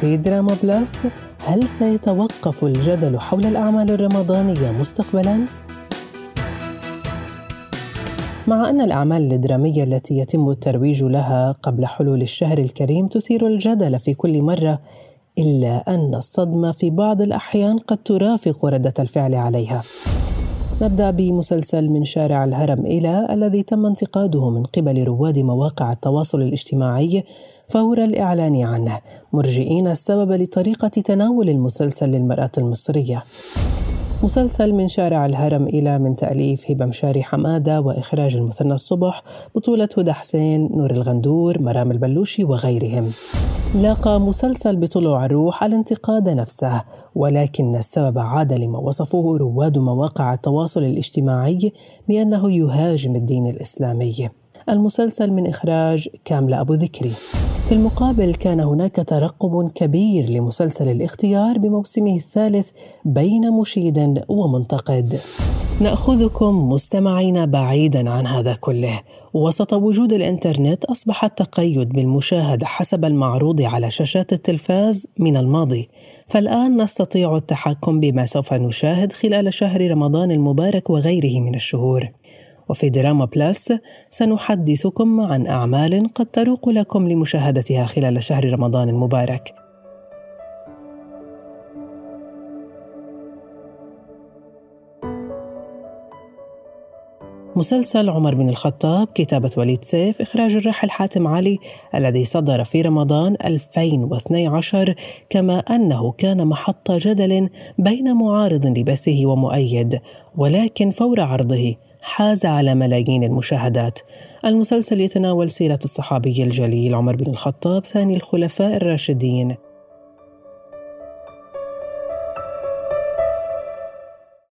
في دراما بلس هل سيتوقف الجدل حول الأعمال الرمضانية مستقبلاً؟ مع أن الأعمال الدرامية التي يتم الترويج لها قبل حلول الشهر الكريم تثير الجدل في كل مرة إلا أن الصدمة في بعض الأحيان قد ترافق ردة الفعل عليها نبدأ بمسلسل من شارع الهرم إلى الذي تم انتقاده من قبل رواد مواقع التواصل الاجتماعي فور الإعلان عنه. مرجئين السبب لطريقة تناول المسلسل للمرأة المصرية. مسلسل من شارع الهرم إلى من تأليف هبة مشاري حمادة وإخراج المثنى الصبح بطولة هدى حسين نور الغندور مرام البلوشي وغيرهم. لاقى مسلسل بطلوع الروح الانتقاد نفسه ولكن السبب عاد لما وصفوه رواد مواقع التواصل الاجتماعي بأنه يهاجم الدين الإسلامي. المسلسل من إخراج كاملة أبو ذكري. في المقابل كان هناك ترقب كبير لمسلسل الاختيار بموسمه الثالث بين مشيد ومنتقد. نأخذكم مستمعين بعيدا عن هذا كله. وسط وجود الإنترنت أصبح التقيد بالمشاهده حسب المعروض على شاشات التلفاز من الماضي. فالآن نستطيع التحكم بما سوف نشاهد خلال شهر رمضان المبارك وغيره من الشهور. وفي دراما بلس سنحدثكم عن أعمال قد تروق لكم لمشاهدتها خلال شهر رمضان المبارك. مسلسل عمر بن الخطاب كتابة وليد سيف إخراج الراحل حاتم علي الذي صدر في رمضان 2012 كما أنه كان محط جدل بين معارض لبثه ومؤيد ولكن فور عرضه حاز على ملايين المشاهدات. المسلسل يتناول سيرة الصحابي الجليل عمر بن الخطاب ثاني الخلفاء الراشدين.